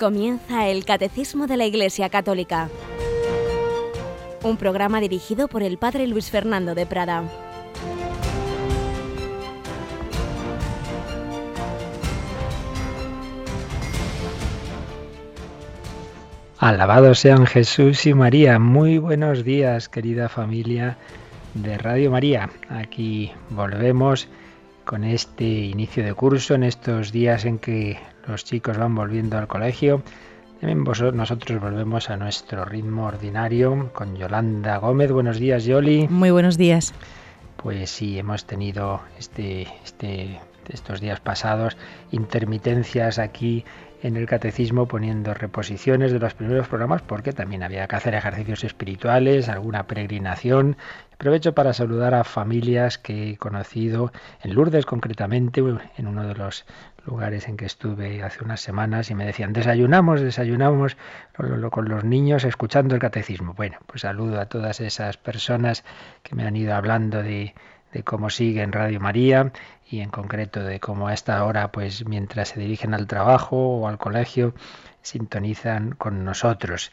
Comienza el Catecismo de la Iglesia Católica, un programa dirigido por el Padre Luis Fernando de Prada. Alabados sean Jesús y María. Muy buenos días, querida familia de Radio María. Aquí volvemos con este inicio de curso en estos días en que los chicos van volviendo al colegio. También nosotros volvemos a nuestro ritmo ordinario con Yolanda Gómez. Buenos días, Yoli. Muy buenos días. Pues sí, hemos tenido este, este, estos días pasados intermitencias aquí en el catecismo poniendo reposiciones de los primeros programas porque también había que hacer ejercicios espirituales, alguna peregrinación. Aprovecho para saludar a familias que he conocido en Lourdes concretamente, en uno de los lugares en que estuve hace unas semanas y me decían, desayunamos, desayunamos con los niños escuchando el catecismo. Bueno, pues saludo a todas esas personas que me han ido hablando de, de cómo sigue en Radio María y en concreto de cómo a esta hora, pues mientras se dirigen al trabajo o al colegio, sintonizan con nosotros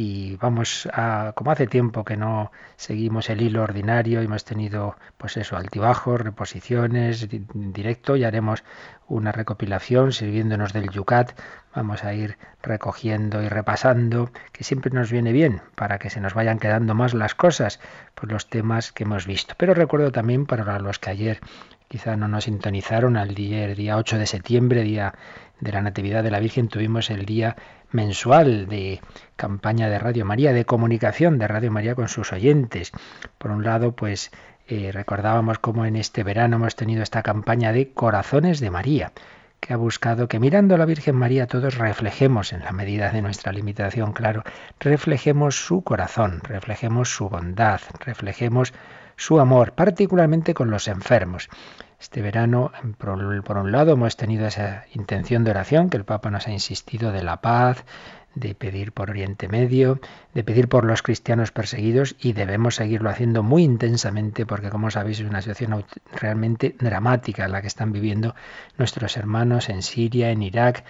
y vamos a, como hace tiempo que no seguimos el hilo ordinario, hemos tenido pues eso, altibajos, reposiciones, directo y haremos una recopilación sirviéndonos del Yucat. Vamos a ir recogiendo y repasando, que siempre nos viene bien para que se nos vayan quedando más las cosas, por los temas que hemos visto. Pero recuerdo también para los que ayer quizá no nos sintonizaron, al día, el día 8 de septiembre, día de la Natividad de la Virgen, tuvimos el día mensual de campaña de Radio María, de comunicación de Radio María con sus oyentes. Por un lado, pues eh, recordábamos cómo en este verano hemos tenido esta campaña de Corazones de María, que ha buscado que mirando a la Virgen María todos reflejemos, en la medida de nuestra limitación, claro, reflejemos su corazón, reflejemos su bondad, reflejemos su amor, particularmente con los enfermos. Este verano, por un lado, hemos tenido esa intención de oración que el Papa nos ha insistido de la paz, de pedir por Oriente Medio, de pedir por los cristianos perseguidos y debemos seguirlo haciendo muy intensamente porque, como sabéis, es una situación realmente dramática la que están viviendo nuestros hermanos en Siria, en Irak,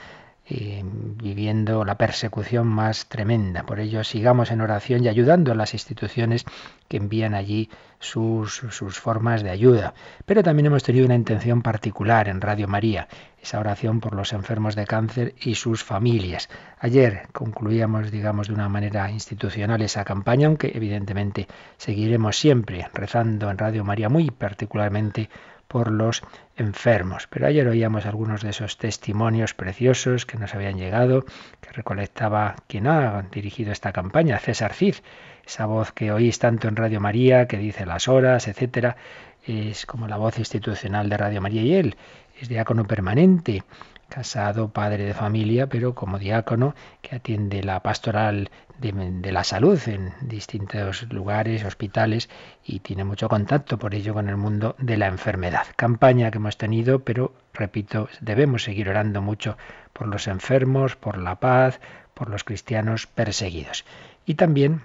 eh, viviendo la persecución más tremenda. Por ello, sigamos en oración y ayudando a las instituciones que envían allí sus, formas de ayuda. Pero también hemos tenido una intención particular en Radio María, esa oración por los enfermos de cáncer y sus familias. Ayer concluíamos, digamos, de una manera institucional esa campaña, aunque evidentemente seguiremos siempre rezando en Radio María, muy particularmente por los enfermos. Pero ayer oíamos algunos de esos testimonios preciosos que nos habían llegado, que recolectaba quien ha dirigido esta campaña, César Cid, esa voz que oís tanto en Radio María, que dice las horas, etcétera, es como la voz institucional de Radio María y él es diácono permanente casado, padre de familia, pero como diácono que atiende la pastoral de, la salud en distintos lugares, hospitales, y tiene mucho contacto por ello con el mundo de la enfermedad. Campaña que hemos tenido, pero repito, debemos seguir orando mucho por los enfermos, por la paz, por los cristianos perseguidos. Y también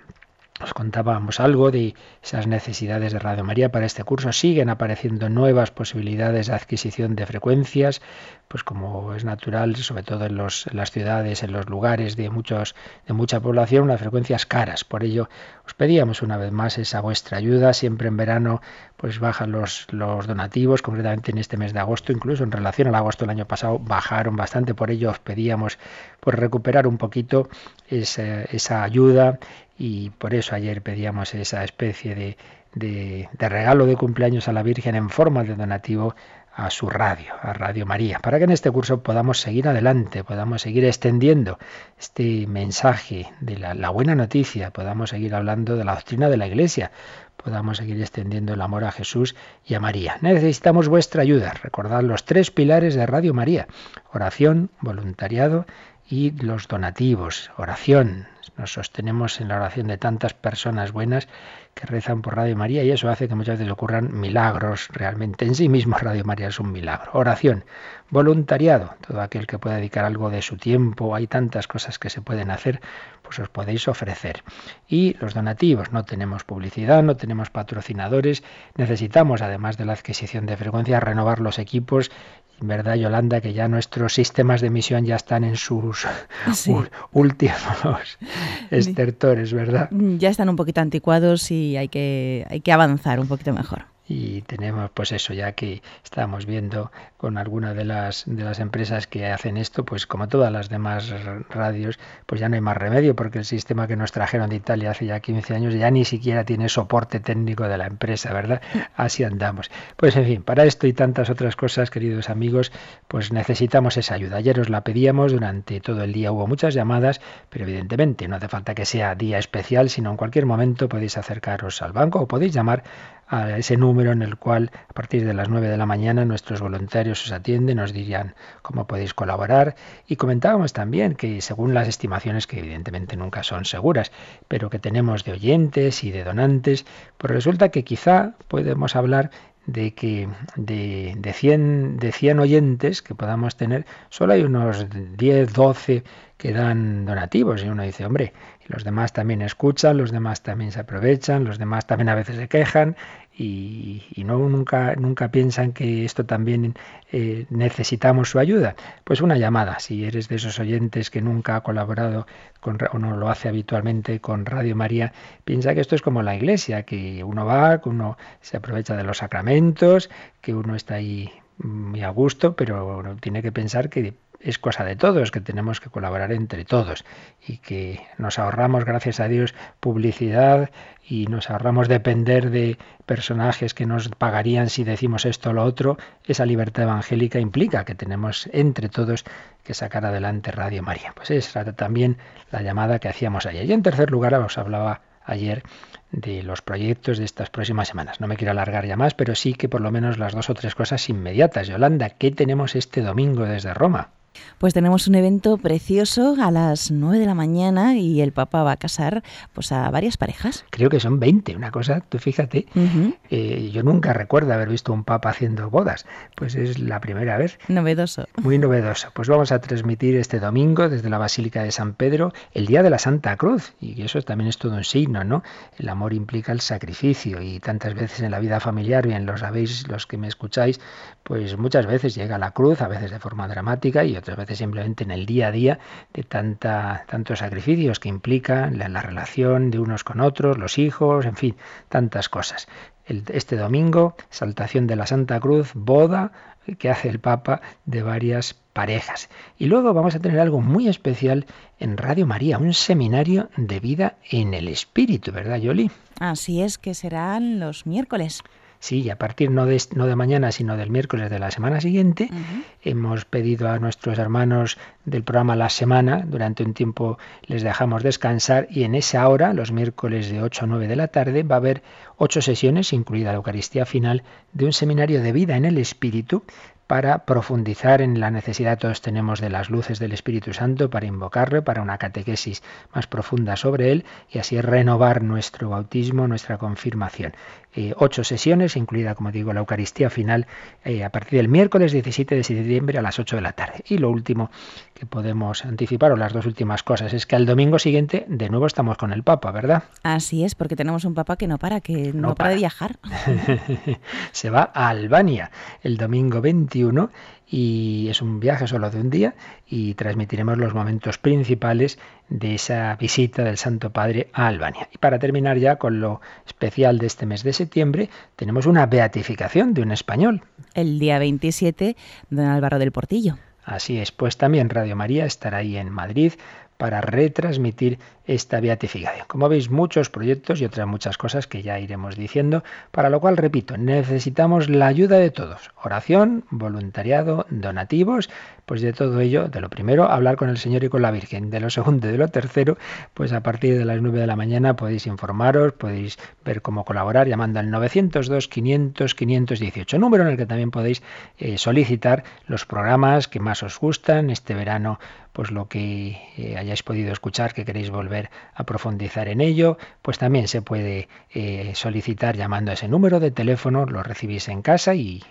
os contábamos algo de esas necesidades de Radio María para este curso. Siguen apareciendo nuevas posibilidades de adquisición de frecuencias, pues como es natural, sobre todo en, las ciudades, en los lugares de muchos de mucha población, unas frecuencias caras. Por ello, os pedíamos una vez más esa vuestra ayuda. Siempre en verano, pues bajan los, los donativos, concretamente en este mes de agosto, incluso en relación al agosto del año pasado, bajaron bastante. Por ello, os pedíamos pues recuperar un poquito esa ayuda y por eso ayer pedíamos esa especie de, de, regalo de cumpleaños a la Virgen en forma de donativo a su radio, a Radio María, para que en este curso podamos seguir adelante, podamos seguir extendiendo este mensaje de la, la, buena noticia, podamos seguir hablando de la doctrina de la Iglesia, podamos seguir extendiendo el amor a Jesús y a María. Necesitamos vuestra ayuda. Recordad los tres pilares de Radio María, oración, voluntariado y los donativos, oración. Nos sostenemos en la oración de tantas personas buenas que rezan por Radio María y eso hace que muchas veces ocurran milagros realmente. En sí mismo Radio María es un milagro. Oración, voluntariado, todo aquel que pueda dedicar algo de su tiempo, hay tantas cosas que se pueden hacer, pues os podéis ofrecer. Y los donativos, no tenemos publicidad, no tenemos patrocinadores, necesitamos, además de la adquisición de frecuencia, renovar los equipos ¿Verdad, Yolanda? Que ya nuestros sistemas de emisión ya están en sus últimos estertores, ¿verdad? Ya están un poquito anticuados y hay que, hay que avanzar un poquito mejor y tenemos pues eso ya que estamos viendo con alguna de las de las empresas que hacen esto pues como todas las demás radios pues ya no hay más remedio porque el sistema que nos trajeron de Italia hace ya 15 años ya ni siquiera tiene soporte técnico de la empresa verdad así andamos. Pues en fin para esto y tantas otras cosas queridos amigos pues necesitamos esa ayuda. Ayer os la pedíamos durante todo el día hubo muchas llamadas pero evidentemente no hace falta que sea día especial sino en cualquier momento podéis acercaros al banco o podéis llamar a ese número en el cual a partir de las 9 de la mañana nuestros voluntarios os atienden, nos dirían cómo podéis colaborar. Y comentábamos también que según las estimaciones que evidentemente nunca son seguras, pero que tenemos de oyentes y de donantes, pues resulta que quizá podemos hablar de que de, de, 100, de 100 oyentes que podamos tener, solo hay unos 10, 12 que dan donativos. Y uno dice, hombre, los demás también escuchan, los demás también se aprovechan, los demás también a veces se quejan y, no nunca, piensan que esto también eh, necesitamos su ayuda. Pues una llamada, si eres de esos oyentes que nunca ha colaborado con, o no lo hace habitualmente con Radio María, piensa que esto es como la iglesia, que uno va, que uno se aprovecha de los sacramentos, que uno está ahí muy a gusto, pero tiene que pensar que es cosa de todos, que tenemos que colaborar entre todos y que nos ahorramos, gracias a Dios, publicidad y nos ahorramos depender de personajes que nos pagarían si decimos esto o lo otro. Esa libertad evangélica implica que tenemos entre todos que sacar adelante Radio María. Pues esa también la llamada que hacíamos ayer. Y en tercer lugar os hablaba ayer de los proyectos de estas próximas semanas. No me quiero alargar ya más, pero sí que por lo menos las dos o tres cosas inmediatas. Yolanda, ¿qué tenemos este domingo desde Roma? Pues tenemos un evento precioso a las 9 de la mañana y el Papa va a casar pues a varias parejas. Creo que son 20, una cosa, tú fíjate, eh, yo nunca recuerdo haber visto un Papa haciendo bodas, pues es la primera vez. Novedoso. Muy novedoso. Pues vamos a transmitir este domingo desde la Basílica de San Pedro el Día de la Santa Cruz y eso también es todo un signo, ¿no? El amor implica el sacrificio y tantas veces en la vida familiar, bien lo sabéis los que me escucháis, pues muchas veces llega la cruz, a veces de forma dramática y otras veces simplemente en el día a día de tanta, tantos sacrificios que implican la, la relación de unos con otros, los hijos, en fin, tantas cosas. este domingo, saltación de la Santa Cruz, boda que hace el Papa de varias parejas. Y luego vamos a tener algo muy especial en Radio María, un seminario de vida en el Espíritu, ¿verdad, Yoli? Así es que serán los miércoles. Sí, a partir no de, no de mañana, sino del miércoles de la semana siguiente, hemos pedido a nuestros hermanos del programa La Semana, durante un tiempo les dejamos descansar y en esa hora, los miércoles de 8 a 9 de la tarde, va a haber ocho sesiones, incluida la Eucaristía final, de un seminario de vida en el Espíritu para profundizar en la necesidad que todos tenemos de las luces del Espíritu Santo, para invocarlo, para una catequesis más profunda sobre él y así renovar nuestro bautismo, nuestra confirmación. Eh, ocho sesiones, incluida, como digo, la Eucaristía final, eh, a partir del miércoles 17 de septiembre a las 8 de la tarde. Y lo último que podemos anticipar, o las dos últimas cosas, es que al domingo siguiente de nuevo estamos con el Papa, ¿verdad? Así es, porque tenemos un Papa que no para, que no, para de viajar. Se va a Albania el domingo 21 y es un viaje solo de un día y transmitiremos los momentos principales de esa visita del Santo Padre a Albania. Y para terminar ya con lo especial de este mes de septiembre, tenemos una beatificación de un español. El día 27, don Álvaro del Portillo. Así es, pues también Radio María estará ahí en Madrid para retransmitir esta beatificación. Como veis, muchos proyectos y otras muchas cosas que ya iremos diciendo, para lo cual, repito, necesitamos la ayuda de todos. Oración, voluntariado, donativos, pues de todo ello, de lo primero, hablar con el Señor y con la Virgen. De lo segundo y de lo tercero, pues a partir de las 9 de la mañana podéis informaros, podéis ver cómo colaborar llamando al 902 500 518, número en el que también podéis eh, solicitar los programas que más os gustan. Este verano, pues lo que eh, hayáis podido escuchar, que queréis volver a profundizar en ello, pues también se puede eh, solicitar llamando a ese número de teléfono, lo recibís en casa y,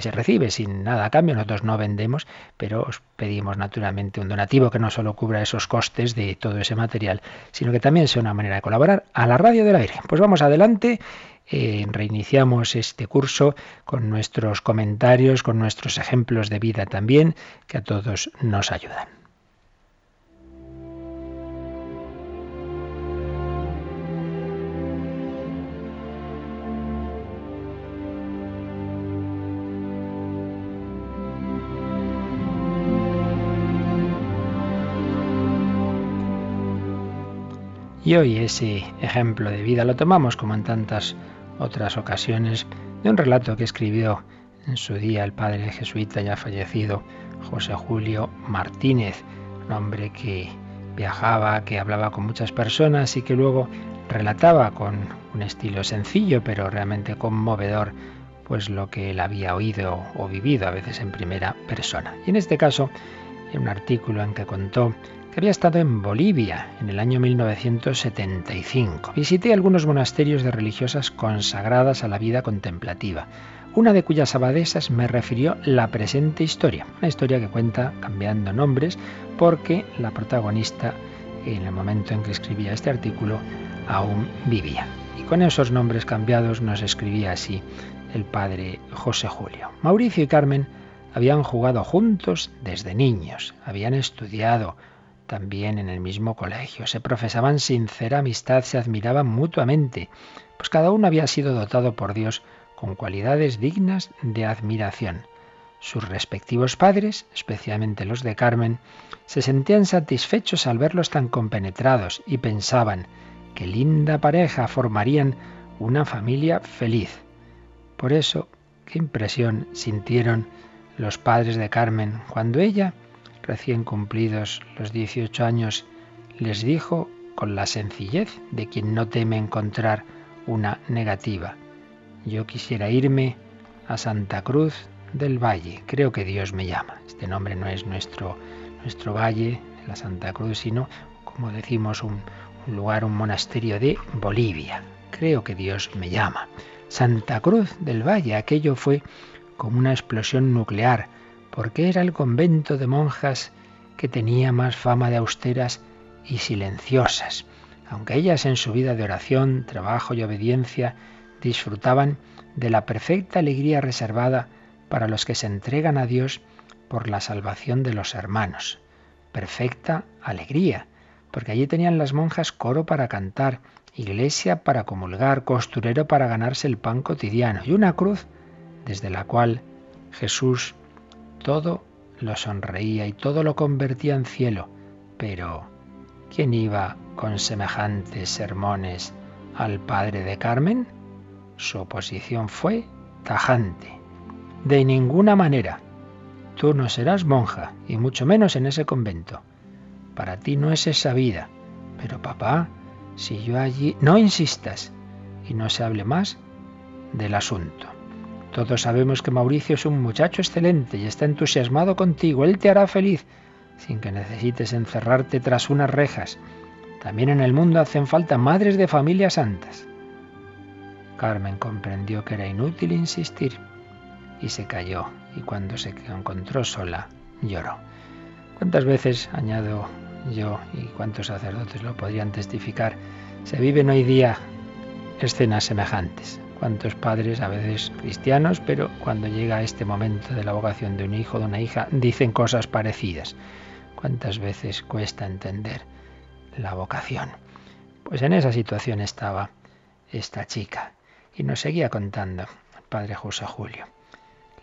se recibe sin nada a cambio. Nosotros no vendemos, pero os pedimos naturalmente un donativo que no solo cubra esos costes de todo ese material, sino que también sea una manera de colaborar a la radio del aire. Pues vamos adelante. Eh, reiniciamos este curso con nuestros comentarios, con nuestros ejemplos de vida también, que a todos nos ayudan. Y hoy ese ejemplo de vida lo tomamos como en tantas otras ocasiones de un relato que escribió en su día el padre jesuita ya fallecido José Julio Martínez, un hombre que viajaba, que hablaba con muchas personas y que luego relataba con un estilo sencillo pero realmente conmovedor pues lo que él había oído o vivido a veces en primera persona. Y en este caso, en un artículo en que contó había estado en Bolivia en el año 1975. Visité algunos monasterios de religiosas consagradas a la vida contemplativa, una de cuyas abadesas me refirió la presente historia, una historia que cuenta cambiando nombres porque la protagonista en el momento en que escribía este artículo aún vivía. Y con esos nombres cambiados nos escribía así el padre José Julio. Mauricio y Carmen habían jugado juntos desde niños, habían estudiado, también en el mismo colegio. Se profesaban sincera amistad, se admiraban mutuamente, pues cada uno había sido dotado por Dios con cualidades dignas de admiración. Sus respectivos padres, especialmente los de Carmen, se sentían satisfechos al verlos tan compenetrados y pensaban que linda pareja formarían una familia feliz. Por eso, qué impresión sintieron los padres de Carmen cuando ella recién cumplidos los 18 años, les dijo con la sencillez de quien no teme encontrar una negativa. Yo quisiera irme a Santa Cruz del Valle. Creo que Dios me llama. Este nombre no es nuestro, nuestro valle, la Santa Cruz, sino, como decimos, un, un lugar, un monasterio de Bolivia. Creo que Dios me llama. Santa Cruz del Valle, aquello fue como una explosión nuclear porque era el convento de monjas que tenía más fama de austeras y silenciosas, aunque ellas en su vida de oración, trabajo y obediencia disfrutaban de la perfecta alegría reservada para los que se entregan a Dios por la salvación de los hermanos. Perfecta alegría, porque allí tenían las monjas coro para cantar, iglesia para comulgar, costurero para ganarse el pan cotidiano y una cruz desde la cual Jesús todo lo sonreía y todo lo convertía en cielo. Pero, ¿quién iba con semejantes sermones al padre de Carmen? Su oposición fue tajante. De ninguna manera. Tú no serás monja, y mucho menos en ese convento. Para ti no es esa vida. Pero papá, si yo allí... No insistas y no se hable más del asunto. Todos sabemos que Mauricio es un muchacho excelente y está entusiasmado contigo. Él te hará feliz sin que necesites encerrarte tras unas rejas. También en el mundo hacen falta madres de familias santas. Carmen comprendió que era inútil insistir y se calló y cuando se encontró sola lloró. ¿Cuántas veces, añado yo, y cuántos sacerdotes lo podrían testificar, se viven hoy día escenas semejantes? Cuántos padres, a veces cristianos, pero cuando llega este momento de la vocación de un hijo, de una hija, dicen cosas parecidas. ¿Cuántas veces cuesta entender la vocación? Pues en esa situación estaba esta chica y nos seguía contando el padre José Julio.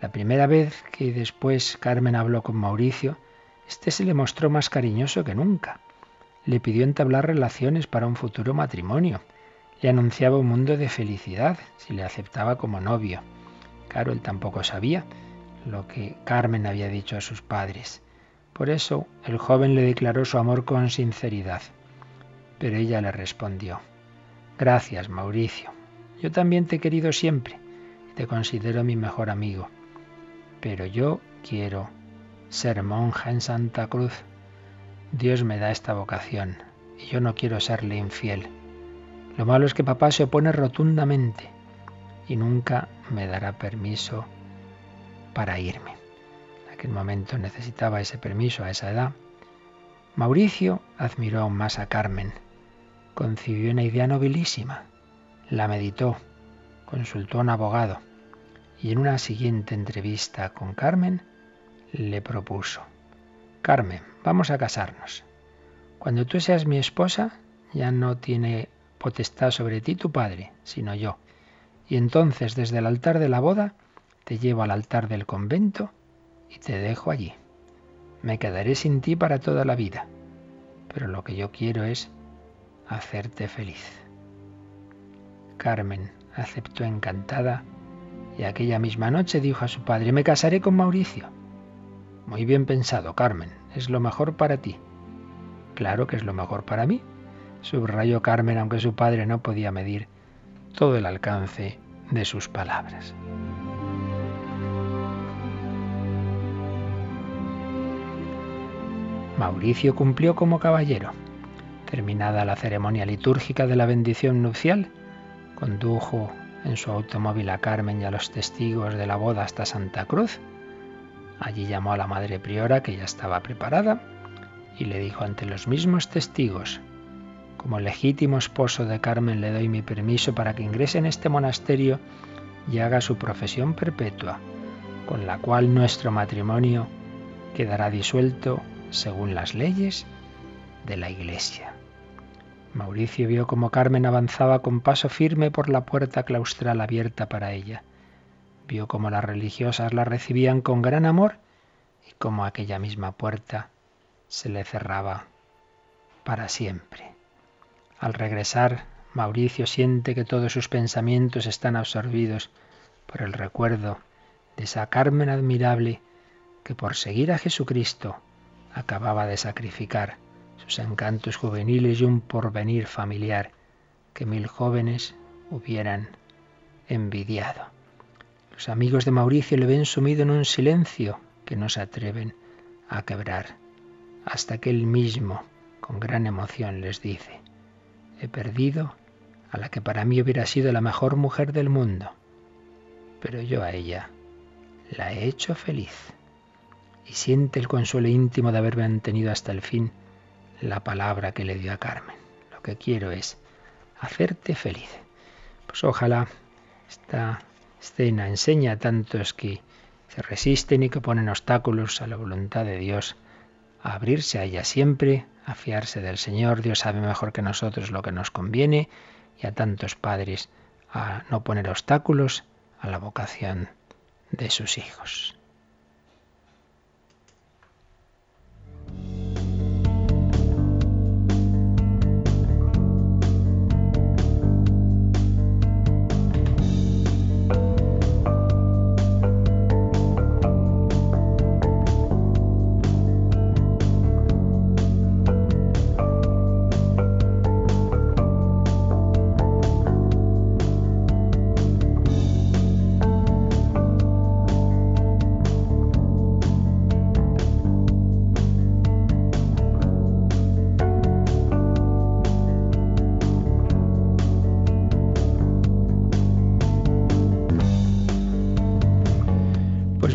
La primera vez que después Carmen habló con Mauricio, este se le mostró más cariñoso que nunca. Le pidió entablar relaciones para un futuro matrimonio le anunciaba un mundo de felicidad si le aceptaba como novio. Claro, él tampoco sabía lo que Carmen había dicho a sus padres. Por eso el joven le declaró su amor con sinceridad. Pero ella le respondió, Gracias, Mauricio. Yo también te he querido siempre y te considero mi mejor amigo. Pero yo quiero ser monja en Santa Cruz. Dios me da esta vocación y yo no quiero serle infiel. Lo malo es que papá se opone rotundamente y nunca me dará permiso para irme. En aquel momento necesitaba ese permiso a esa edad. Mauricio admiró aún más a Carmen. Concibió una idea nobilísima. La meditó, consultó a un abogado y en una siguiente entrevista con Carmen le propuso, Carmen, vamos a casarnos. Cuando tú seas mi esposa, ya no tiene potestad sobre ti tu padre, sino yo. Y entonces desde el altar de la boda te llevo al altar del convento y te dejo allí. Me quedaré sin ti para toda la vida, pero lo que yo quiero es hacerte feliz. Carmen aceptó encantada y aquella misma noche dijo a su padre, me casaré con Mauricio. Muy bien pensado, Carmen, es lo mejor para ti. Claro que es lo mejor para mí, subrayó Carmen, aunque su padre no podía medir todo el alcance de sus palabras. Mauricio cumplió como caballero. Terminada la ceremonia litúrgica de la bendición nupcial, condujo en su automóvil a Carmen y a los testigos de la boda hasta Santa Cruz. Allí llamó a la madre priora, que ya estaba preparada, y le dijo ante los mismos testigos, como legítimo esposo de Carmen le doy mi permiso para que ingrese en este monasterio y haga su profesión perpetua, con la cual nuestro matrimonio quedará disuelto según las leyes de la Iglesia. Mauricio vio cómo Carmen avanzaba con paso firme por la puerta claustral abierta para ella. Vio cómo las religiosas la recibían con gran amor y cómo aquella misma puerta se le cerraba para siempre. Al regresar, Mauricio siente que todos sus pensamientos están absorbidos por el recuerdo de esa Carmen admirable que por seguir a Jesucristo acababa de sacrificar sus encantos juveniles y un porvenir familiar que mil jóvenes hubieran envidiado. Los amigos de Mauricio le ven sumido en un silencio que no se atreven a quebrar, hasta que él mismo, con gran emoción, les dice, he perdido a la que para mí hubiera sido la mejor mujer del mundo, pero yo a ella la he hecho feliz. Y siente el consuelo íntimo de haber mantenido hasta el fin la palabra que le dio a Carmen. Lo que quiero es hacerte feliz. Pues ojalá esta escena enseña a tantos que se resisten y que ponen obstáculos a la voluntad de Dios a abrirse a ella siempre, a fiarse del Señor. Dios sabe mejor que nosotros lo que nos conviene y a tantos padres a no poner obstáculos a la vocación de sus hijos.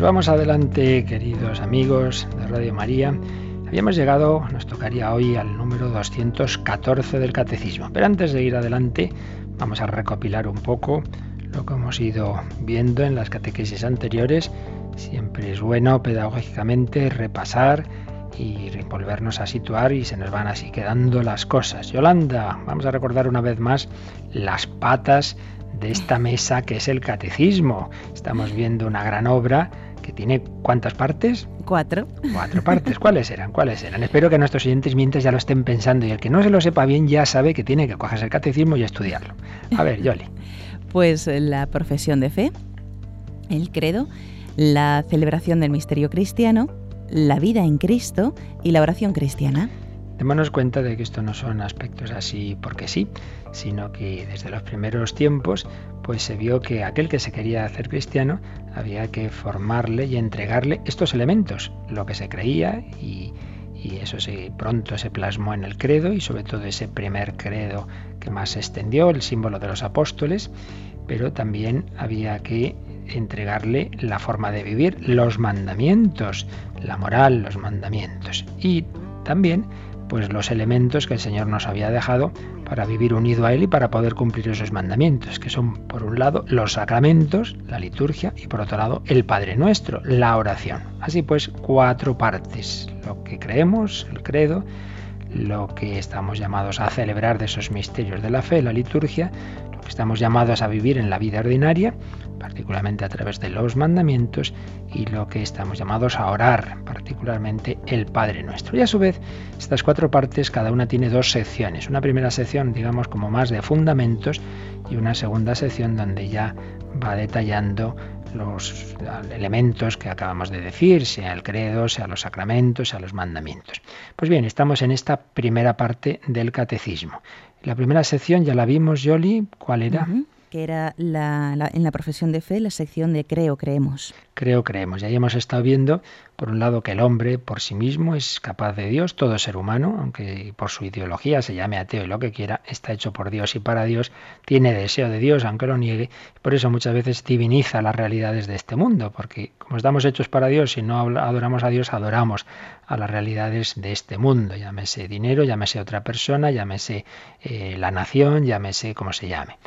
Vamos adelante, queridos amigos de Radio María. Habíamos llegado, nos tocaría hoy al número 214 del Catecismo. Pero antes de ir adelante, vamos a recopilar un poco lo que hemos ido viendo en las catequesis anteriores. Siempre es bueno pedagógicamente repasar y volvernos a situar y se nos van así quedando las cosas. Yolanda, vamos a recordar una vez más las patas de esta mesa que es el catecismo. Estamos viendo una gran obra que tiene cuántas partes? Cuatro. Cuatro partes. ¿Cuáles eran? ¿Cuáles eran? Espero que nuestros siguientes mientras ya lo estén pensando y el que no se lo sepa bien ya sabe que tiene que cogerse el catecismo y estudiarlo. A ver, Yoli. pues la profesión de fe, el credo, la celebración del misterio cristiano, la vida en Cristo y la oración cristiana. Démonos cuenta de que esto no son aspectos así porque sí, sino que desde los primeros tiempos pues se vio que aquel que se quería hacer cristiano había que formarle y entregarle estos elementos, lo que se creía y, y eso se, pronto se plasmó en el credo y sobre todo ese primer credo que más se extendió, el símbolo de los apóstoles, pero también había que entregarle la forma de vivir, los mandamientos, la moral, los mandamientos. Y también pues los elementos que el Señor nos había dejado para vivir unido a Él y para poder cumplir esos mandamientos, que son por un lado los sacramentos, la liturgia, y por otro lado el Padre Nuestro, la oración. Así pues, cuatro partes, lo que creemos, el credo, lo que estamos llamados a celebrar de esos misterios de la fe, la liturgia, estamos llamados a vivir en la vida ordinaria, particularmente a través de los mandamientos, y lo que estamos llamados a orar, particularmente el Padre Nuestro. Y a su vez, estas cuatro partes, cada una tiene dos secciones. Una primera sección, digamos, como más de fundamentos, y una segunda sección donde ya va detallando los elementos que acabamos de decir, sea el credo, sea los sacramentos, sea los mandamientos. Pues bien, estamos en esta primera parte del catecismo. La primera sección ya la vimos, Yoli, ¿cuál era? Que era la, en la profesión de fe la sección de creo, creemos. Creo, creemos. Y ahí hemos estado viendo, por un lado, que el hombre por sí mismo es capaz de Dios, todo ser humano, aunque por su ideología se llame ateo y lo que quiera, está hecho por Dios y para Dios, tiene deseo de Dios, aunque lo niegue. Por eso muchas veces diviniza las realidades de este mundo, porque como estamos hechos para Dios y no adoramos a Dios, adoramos a las realidades de este mundo, llámese dinero, llámese otra persona, llámese eh, la nación, llámese como se llame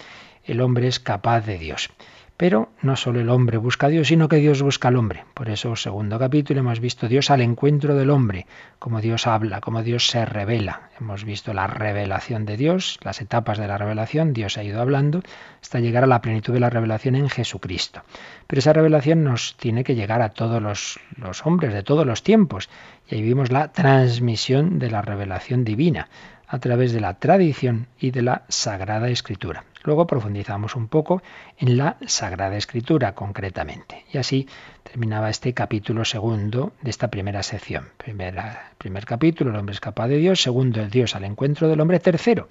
el hombre es capaz de Dios. Pero no solo el hombre busca a Dios, sino que Dios busca al hombre. Por eso, segundo capítulo, hemos visto Dios al encuentro del hombre, como Dios habla, como Dios se revela. Hemos visto la revelación de Dios, las etapas de la revelación, Dios ha ido hablando hasta llegar a la plenitud de la revelación en Jesucristo. Pero esa revelación nos tiene que llegar a todos los, los hombres de todos los tiempos. Y ahí vimos la transmisión de la revelación divina a través de la tradición y de la Sagrada Escritura. Luego profundizamos un poco en la Sagrada Escritura concretamente. Y así terminaba este capítulo segundo de esta primera sección. Primera, primer capítulo, el hombre es capaz de Dios. Segundo, el Dios al encuentro del hombre. Tercero,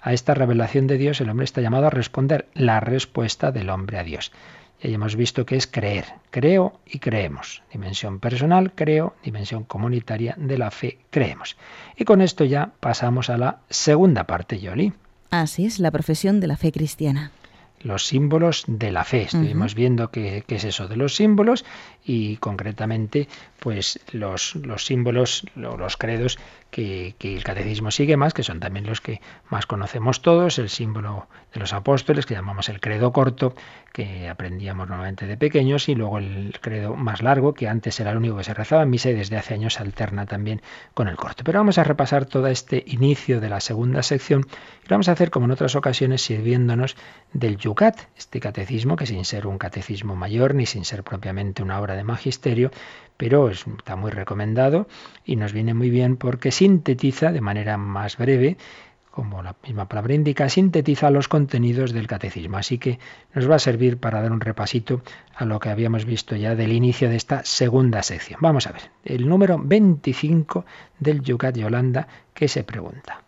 a esta revelación de Dios el hombre está llamado a responder la respuesta del hombre a Dios. Y ahí hemos visto que es creer. Creo y creemos. Dimensión personal, creo. Dimensión comunitaria de la fe, creemos. Y con esto ya pasamos a la segunda parte, Yoli. Así es, la profesión de la fe cristiana los símbolos de la fe. Estuvimos viendo qué, es eso de los símbolos y concretamente pues los, los símbolos, los credos que, el catecismo sigue más, que son también los que más conocemos todos, el símbolo de los apóstoles, que llamamos el credo corto, que aprendíamos normalmente de pequeños, y luego el credo más largo, que antes era el único que se rezaba en misa y desde hace años alterna también con el corto. Pero vamos a repasar todo este inicio de la segunda sección y lo vamos a hacer como en otras ocasiones sirviéndonos del Yucat, este catecismo que sin ser un catecismo mayor ni sin ser propiamente una obra de magisterio, pero está muy recomendado y nos viene muy bien porque sintetiza de manera más breve como la misma palabra indica, sintetiza los contenidos del catecismo. Así que nos va a servir para dar un repasito a lo que habíamos visto ya del inicio de esta segunda sección. Vamos a ver, el número 25 del Yucat Yolanda que se pregunta.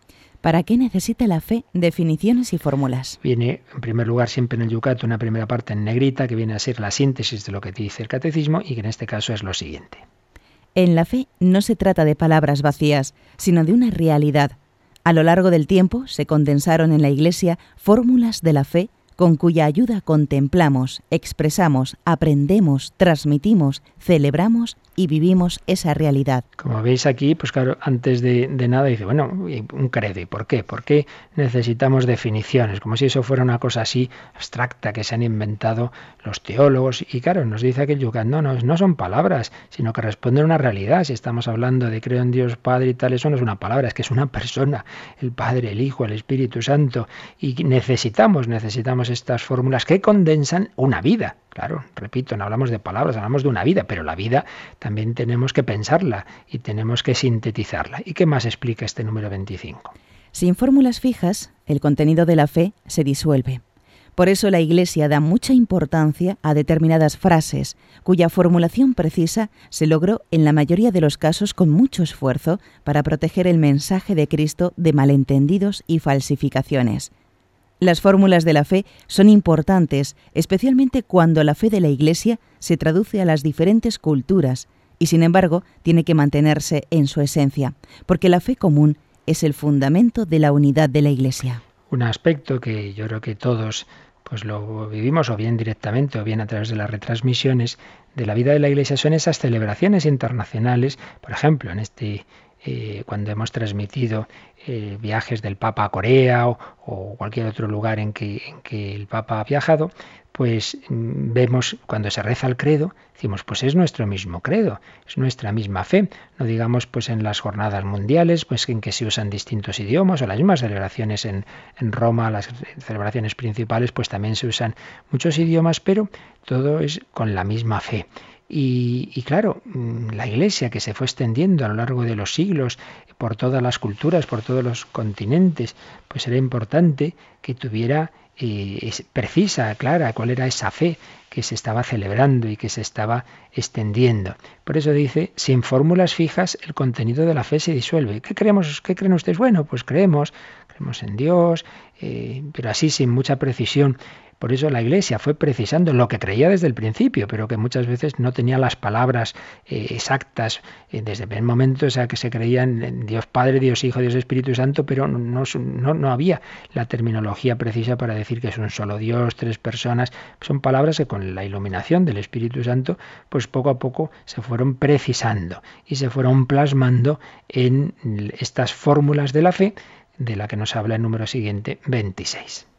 ¿Para qué necesita la fe definiciones y fórmulas? Viene, en primer lugar, siempre en el Yucat una primera parte en negrita que viene a ser la síntesis de lo que dice el catecismo y que en este caso es lo siguiente. En la fe no se trata de palabras vacías, sino de una realidad. A lo largo del tiempo se condensaron en la Iglesia fórmulas de la fe con cuya ayuda contemplamos, expresamos, aprendemos, transmitimos, celebramos y vivimos esa realidad. Como veis aquí, pues claro, antes de, nada dice, bueno, un credo, ¿y por qué? ¿Por qué necesitamos definiciones? Como si eso fuera una cosa así abstracta que se han inventado los teólogos. Y claro, nos dice aquel Yucat, no, no, no son palabras, sino que responden a una realidad. Si estamos hablando de creo en Dios Padre y tal, eso no es una palabra, es que es una persona, el Padre, el Hijo, el Espíritu Santo. Y necesitamos, necesitamos estas fórmulas que condensan una vida. Claro, repito, no hablamos de palabras, hablamos de una vida, pero la vida también tenemos que pensarla y tenemos que sintetizarla. ¿Y qué más explica este número 25? Sin fórmulas fijas, el contenido de la fe se disuelve. Por eso la Iglesia da mucha importancia a determinadas frases, cuya formulación precisa se logró en la mayoría de los casos con mucho esfuerzo para proteger el mensaje de Cristo de malentendidos y falsificaciones. Las fórmulas de la fe son importantes, especialmente cuando la fe de la Iglesia se traduce a las diferentes culturas y sin embargo tiene que mantenerse en su esencia, porque la fe común es el fundamento de la unidad de la Iglesia. Un aspecto que yo creo que todos pues lo vivimos o bien directamente o bien a través de las retransmisiones de la vida de la Iglesia son esas celebraciones internacionales, por ejemplo, en este eh, cuando hemos transmitido eh, viajes del Papa a Corea o, cualquier otro lugar en que, el Papa ha viajado, pues mm, vemos cuando se reza el credo, decimos, pues es nuestro mismo credo, es nuestra misma fe. No digamos pues en las jornadas mundiales, pues en que se usan distintos idiomas o las mismas celebraciones en, en Roma, las celebraciones principales, pues también se usan muchos idiomas, pero todo es con la misma fe. Y, y, claro, mm, la Iglesia que se fue extendiendo a lo largo de los siglos por todas las culturas, por todos los continentes, pues era importante que tuviera es precisa, clara, cuál era esa fe que se estaba celebrando y que se estaba extendiendo. Por eso dice, sin fórmulas fijas el contenido de la fe se disuelve. ¿Qué creemos? ¿Qué creen ustedes? Bueno, pues creemos, creemos en Dios, eh, pero así sin mucha precisión. Por eso la Iglesia fue precisando lo que creía desde el principio, pero que muchas veces no tenía las palabras eh, exactas eh, desde el primer momento, o sea, que se creían en Dios Padre, Dios Hijo, Dios Espíritu Santo, pero no, no, no había la terminología precisa para decir que es un solo Dios, tres personas. Son palabras que con la iluminación del Espíritu Santo, pues poco a poco se fueron precisando y se fueron plasmando en estas fórmulas de la fe de la que nos habla el número siguiente, 26.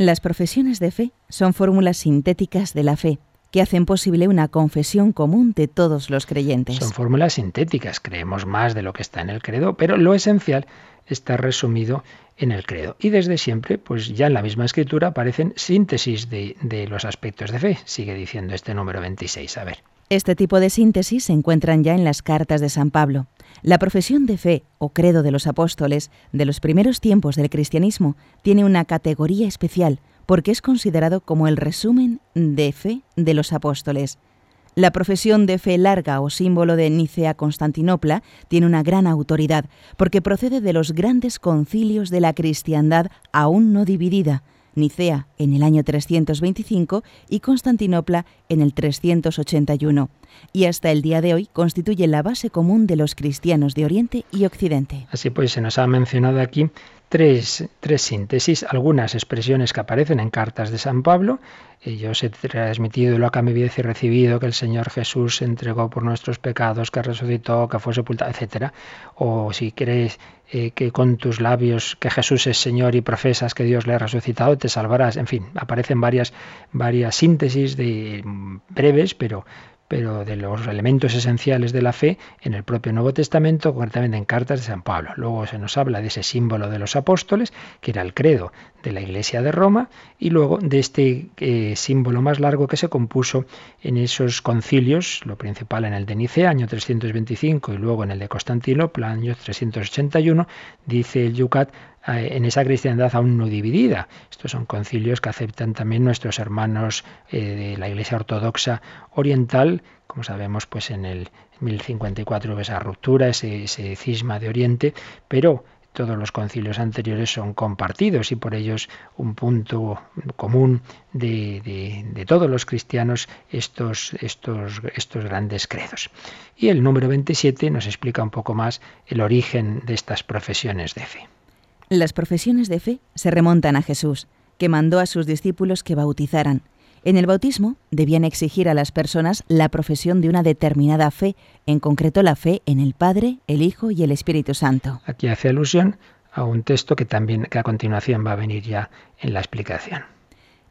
Las profesiones de fe son fórmulas sintéticas de la fe que hacen posible una confesión común de todos los creyentes. Son fórmulas sintéticas, creemos más de lo que está en el credo, pero lo esencial está resumido en el credo. Y desde siempre, pues ya en la misma escritura aparecen síntesis de, los aspectos de fe, sigue diciendo este número 26. A ver. Este tipo de síntesis se encuentran ya en las cartas de San Pablo. La profesión de fe o credo de los apóstoles de los primeros tiempos del cristianismo tiene una categoría especial porque es considerado como el resumen de fe de los apóstoles. La profesión de fe larga o símbolo de Nicea-Constantinopla tiene una gran autoridad porque procede de los grandes concilios de la cristiandad aún no dividida, Nicea en el año 325 y Constantinopla en el 381, y hasta el día de hoy constituye la base común de los cristianos de Oriente y Occidente. Así pues, se nos ha mencionado aquí tres, tres síntesis, algunas expresiones que aparecen en cartas de San Pablo. Yo os he transmitido lo que me hubiese recibido, que el Señor Jesús se entregó por nuestros pecados, que resucitó, que fue sepultado, etc. O si crees eh, que con tus labios que Jesús es Señor y profesas que Dios le ha resucitado, te salvarás. En fin, aparecen varias, varias síntesis de breves, pero pero de los elementos esenciales de la fe en el propio Nuevo Testamento, concretamente en cartas de San Pablo. Luego se nos habla de ese símbolo de los apóstoles, que era el credo de la Iglesia de Roma, y luego de este eh, símbolo más largo que se compuso en esos concilios, lo principal en el de Nicea, año 325, y luego en el de Constantinopla, año 381, dice el Yucat, en esa cristiandad aún no dividida. Estos son concilios que aceptan también nuestros hermanos eh, de la Iglesia Ortodoxa Oriental, como sabemos, pues en el 1054 hubo esa ruptura, ese, cisma de Oriente, pero todos los concilios anteriores son compartidos y por ellos un punto común de, todos los cristianos estos, estos, estos grandes credos. Y el número 27 nos explica un poco más el origen de estas profesiones de fe. Las profesiones de fe se remontan a Jesús, que mandó a sus discípulos que bautizaran. En el bautismo debían exigir a las personas la profesión de una determinada fe, en concreto la fe en el Padre, el Hijo y el Espíritu Santo. Aquí hace alusión a un texto que también que a continuación va a venir ya en la explicación.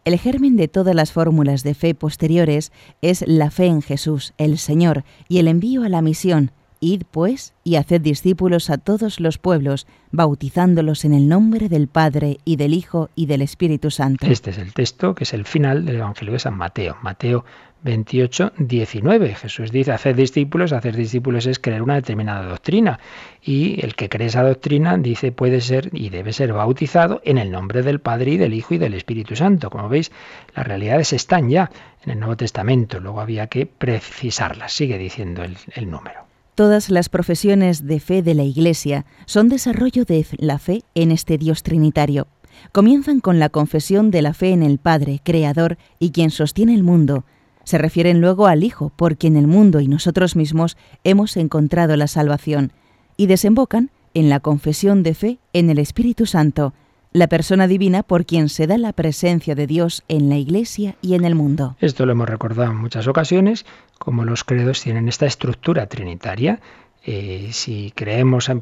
El germen de todas las fórmulas de fe posteriores es la fe en Jesús, el Señor, y el envío a la misión, Id pues y haced discípulos a todos los pueblos, bautizándolos en el nombre del Padre y del Hijo y del Espíritu Santo. Este es el texto que es el final del Evangelio de San Mateo. Mateo 28, 19. Jesús dice, hacer discípulos, hacer discípulos es creer una determinada doctrina. Y el que cree esa doctrina dice puede ser y debe ser bautizado en el nombre del Padre y del Hijo y del Espíritu Santo. Como veis, las realidades están ya en el Nuevo Testamento, luego había que precisarlas. Sigue diciendo el, el número. Todas las profesiones de fe de la Iglesia son desarrollo de la fe en este Dios Trinitario. Comienzan con la confesión de la fe en el Padre, Creador y quien sostiene el mundo. Se refieren luego al Hijo, por quien el mundo y nosotros mismos hemos encontrado la salvación, y desembocan en la confesión de fe en el Espíritu Santo, la persona divina por quien se da la presencia de Dios en la Iglesia y en el mundo. Esto lo hemos recordado en muchas ocasiones, como los credos tienen esta estructura trinitaria eh, si creemos, en,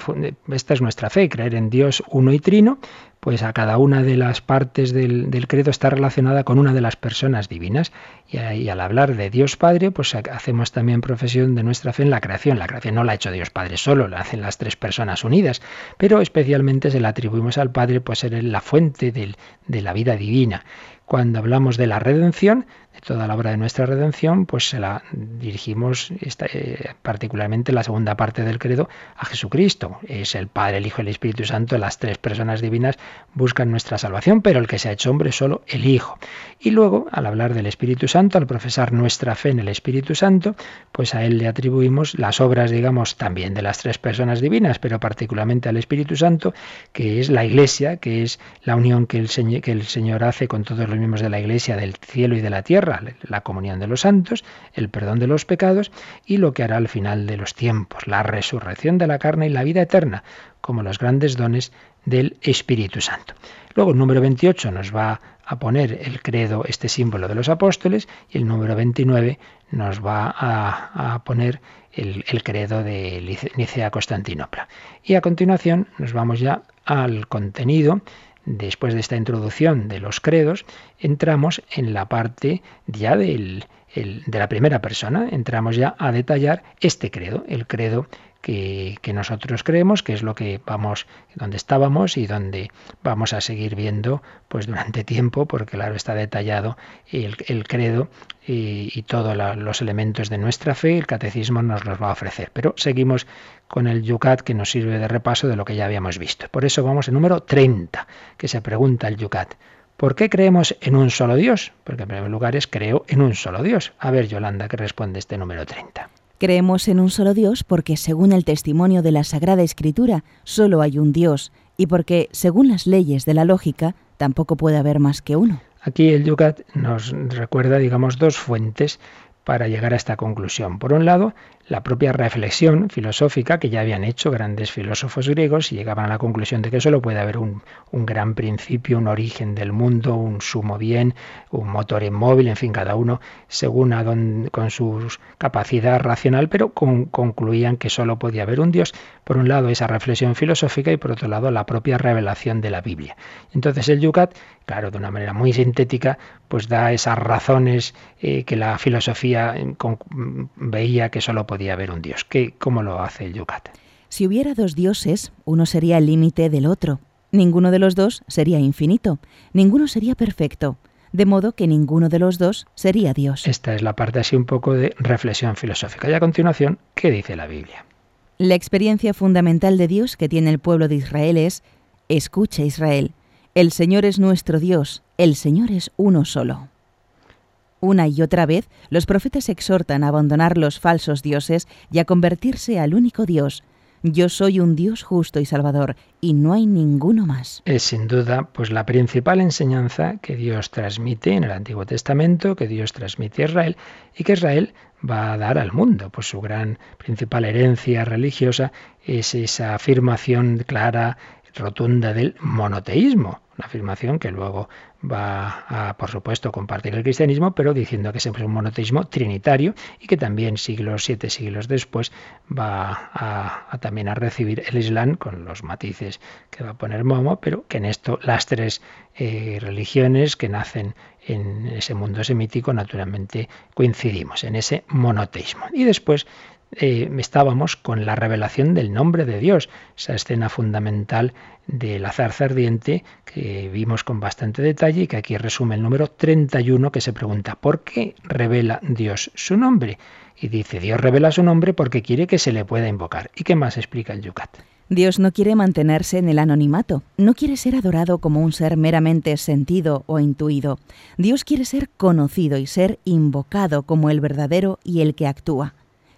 esta es nuestra fe, creer en Dios uno y trino, pues a cada una de las partes del, credo está relacionada con una de las personas divinas. Y, al hablar de Dios Padre, pues hacemos también profesión de nuestra fe en la creación. La creación no la ha hecho Dios Padre solo, la hacen las tres personas unidas, pero especialmente se la atribuimos al Padre, pues ser la fuente de la vida divina. Cuando hablamos de la redención, toda la obra de nuestra redención, pues se la dirigimos eh, particularmente la segunda parte del credo a Jesucristo. Es el Padre, el Hijo y el Espíritu Santo, las tres personas divinas buscan nuestra salvación, pero el que se ha hecho hombre es solo el Hijo. Y luego, al hablar del Espíritu Santo, al profesar nuestra fe en el Espíritu Santo, pues a él le atribuimos las obras, digamos, también de las tres personas divinas, pero particularmente al Espíritu Santo, que es la Iglesia, que es la unión que el, que el Señor hace con todos los miembros de la Iglesia del cielo y de la tierra, la comunión de los santos, el perdón de los pecados y lo que hará al final de los tiempos, la resurrección de la carne y la vida eterna, como los grandes dones del Espíritu Santo. Luego el número 28 nos va a poner el credo, este símbolo de los apóstoles, y el número 29 nos va a, poner el, el, credo de Nicea Constantinopla. Y a continuación nos vamos ya al contenido después de esta introducción de los credos, entramos en la parte ya de la primera persona, entramos ya a detallar este credo, el credo que, nosotros creemos, que es lo que vamos, donde estábamos y donde vamos a seguir viendo pues durante tiempo, porque claro, está detallado el, credo y, y todos los elementos de nuestra fe, el catecismo nos los va a ofrecer. Pero seguimos con el Yucat que nos sirve de repaso de lo que ya habíamos visto. Por eso vamos al número 30, que se pregunta el Yucat. ¿Por qué creemos en un solo Dios? Porque en primer lugar es creo en un solo Dios. A ver, Yolanda, ¿qué responde este número 30? Creemos en un solo Dios porque, según el testimonio de la Sagrada Escritura, solo hay un Dios, y porque, según las leyes de la lógica, tampoco puede haber más que uno. Aquí el Yucat nos recuerda, digamos, dos fuentes para llegar a esta conclusión. Por un lado, la propia reflexión filosófica que ya habían hecho grandes filósofos griegos y llegaban a la conclusión de que solo puede haber un, gran principio, un origen del mundo, un sumo bien, un motor inmóvil, en fin, cada uno según con su capacidad racional, pero concluían que solo podía haber un Dios. Por un lado, esa reflexión filosófica y por otro lado, la propia revelación de la Biblia. Entonces el Yucat, claro, de una manera muy sintética, pues da esas razones eh, que la filosofía eh, veía que solo podía podía haber un Dios. ¿Qué, ¿Cómo lo hace el Yucat? Si hubiera dos dioses, uno sería el límite del otro. Ninguno de los dos sería infinito, ninguno sería perfecto, de modo que ninguno de los dos sería Dios. Esta es la parte así un poco de reflexión filosófica. Y a continuación, ¿qué dice la Biblia? La experiencia fundamental de Dios que tiene el pueblo de Israel es, escucha Israel, el Señor es nuestro Dios, el Señor es uno solo. Una y otra vez, los profetas exhortan a abandonar los falsos dioses y a convertirse al único Dios. Yo soy un Dios justo y salvador, y no hay ninguno más. Es sin duda, pues la principal enseñanza que Dios transmite en el Antiguo Testamento, que Dios transmite a Israel, y que Israel va a dar al mundo. Pues su gran principal herencia religiosa es esa afirmación clara, rotunda del monoteísmo, una afirmación que luego va a, por supuesto, compartir el cristianismo, pero diciendo que siempre es un monoteísmo trinitario y que también siglos, siete siglos después, va a, también a recibir el Islam con los matices que va a poner Momo, pero que en esto las tres eh, religiones que nacen en ese mundo semítico naturalmente coincidimos en ese monoteísmo. Y después eh, estábamos con la revelación del nombre de Dios, esa escena fundamental del azar ardiente que vimos con bastante detalle y que aquí resume el número 31 que se pregunta ¿por qué revela Dios su nombre? Y dice Dios revela su nombre porque quiere que se le pueda invocar. ¿Y qué más explica el Yucat? Dios no quiere mantenerse en el anonimato, no quiere ser adorado como un ser meramente sentido o intuido. Dios quiere ser conocido y ser invocado como el verdadero y el que actúa.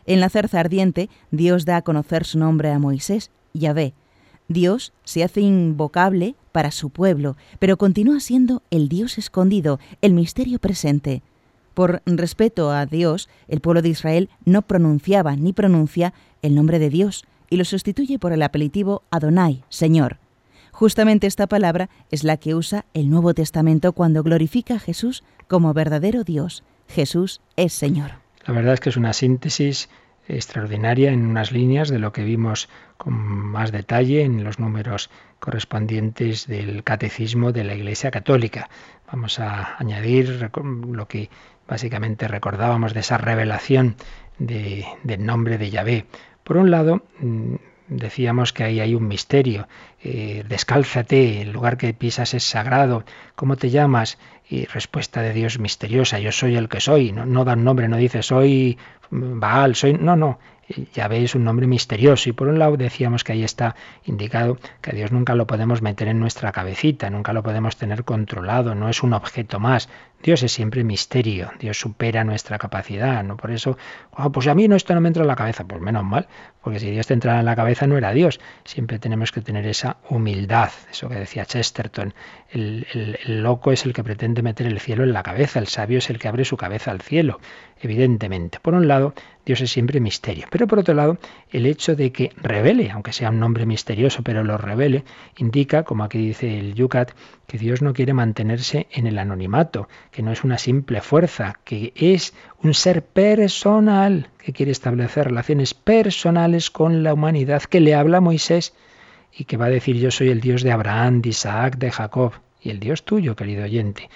En la zarza ardiente, Dios da a conocer su nombre a Moisés, Yahvé, Dios se hace invocable para su pueblo, pero continúa siendo el Dios escondido, el misterio presente. Por respeto a Dios, el pueblo de Israel no pronunciaba ni pronuncia el nombre de Dios y lo sustituye por el apelativo Adonai, Señor. Justamente esta palabra es la que usa el Nuevo Testamento cuando glorifica a Jesús como verdadero Dios. Jesús es Señor. La verdad es que es una síntesis extraordinaria en unas líneas de lo que vimos con más detalle en los números correspondientes del catecismo de la Iglesia Católica. Vamos a añadir lo que básicamente recordábamos de esa revelación del nombre de Yahvé. Por un lado, mm, decíamos que ahí hay un misterio. Eh, descálzate, el lugar que pisas es sagrado. ¿Cómo te llamas? Y respuesta de Dios misteriosa, yo soy el que soy. No, no da nombre, no dice soy Baal, soy... No, no, ya veis un nombre misterioso y por un lado decíamos que ahí está indicado que a Dios nunca lo podemos meter en nuestra cabecita, nunca lo podemos tener controlado, no es un objeto más. Dios es siempre misterio, Dios supera nuestra capacidad, no por eso, oh, pues a mí no esto no me entra en la cabeza, pues menos mal, porque si Dios te entrara en la cabeza no era Dios. Siempre tenemos que tener esa humildad, eso que decía Chesterton, el, el loco es el que pretende meter el cielo en la cabeza, el sabio es el que abre su cabeza al cielo, evidentemente. Por un lado, Dios es siempre misterio. Pero por otro lado, el hecho de que revele, aunque sea un nombre misterioso, pero lo revele, indica, como aquí dice el Yucat, que Dios no quiere mantenerse en el anonimato, que no es una simple fuerza, que es un ser personal, que quiere establecer relaciones personales con la humanidad, que le habla a Moisés y que va a decir yo soy el Dios de Abraham, de Isaac, de Jacob, y el Dios tuyo, querido oyente.